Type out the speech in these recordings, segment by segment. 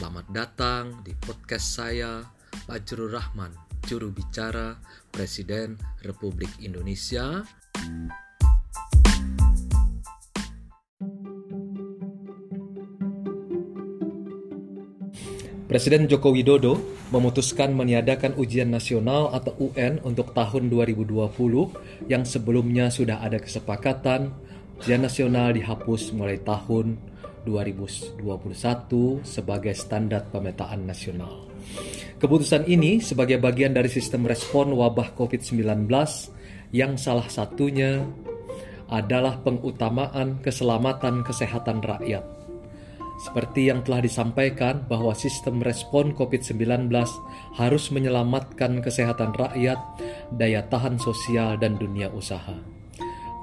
Selamat datang di podcast saya, Fajrul Rahman, juru bicara Presiden Republik Indonesia. Presiden Joko Widodo memutuskan meniadakan ujian nasional atau UN untuk tahun 2020 yang sebelumnya sudah ada kesepakatan ujian nasional dihapus mulai tahun 2021 sebagai standar pemetaan nasional. Keputusan ini sebagai bagian dari sistem respon wabah COVID-19 yang salah satunya adalah pengutamaan keselamatan kesehatan rakyat seperti yang telah disampaikan bahwa sistem respon COVID-19 harus menyelamatkan kesehatan rakyat, daya tahan sosial, dan dunia usaha.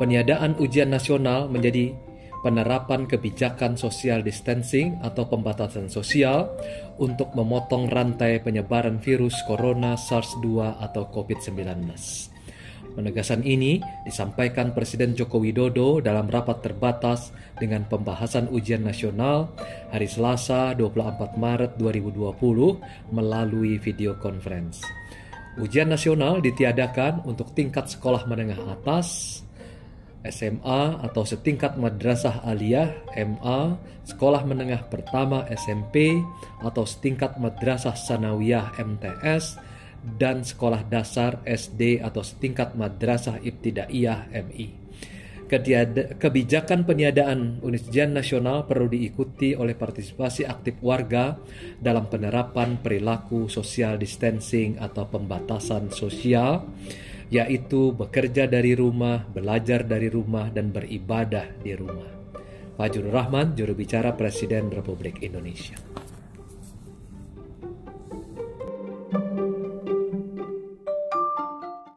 Peniadaan ujian nasional menjadi penerapan kebijakan social distancing atau pembatasan sosial untuk memotong rantai penyebaran virus corona SARS-2 atau COVID-19. Penegasan ini disampaikan Presiden Joko Widodo dalam rapat terbatas dengan pembahasan ujian nasional hari Selasa 24 Maret 2020 melalui video conference. Ujian nasional ditiadakan untuk tingkat sekolah menengah atas, SMA atau setingkat madrasah aliyah MA, sekolah menengah pertama SMP atau setingkat madrasah sanawiyah MTS, dan sekolah dasar SD atau setingkat madrasah ibtidaiyah MI. Kebijakan peniadaan ujian nasional perlu diikuti oleh partisipasi aktif warga dalam penerapan perilaku social distancing atau pembatasan sosial, yaitu bekerja dari rumah, belajar dari rumah, dan beribadah di rumah. Fajrul Rahman, juru bicara Presiden Republik Indonesia.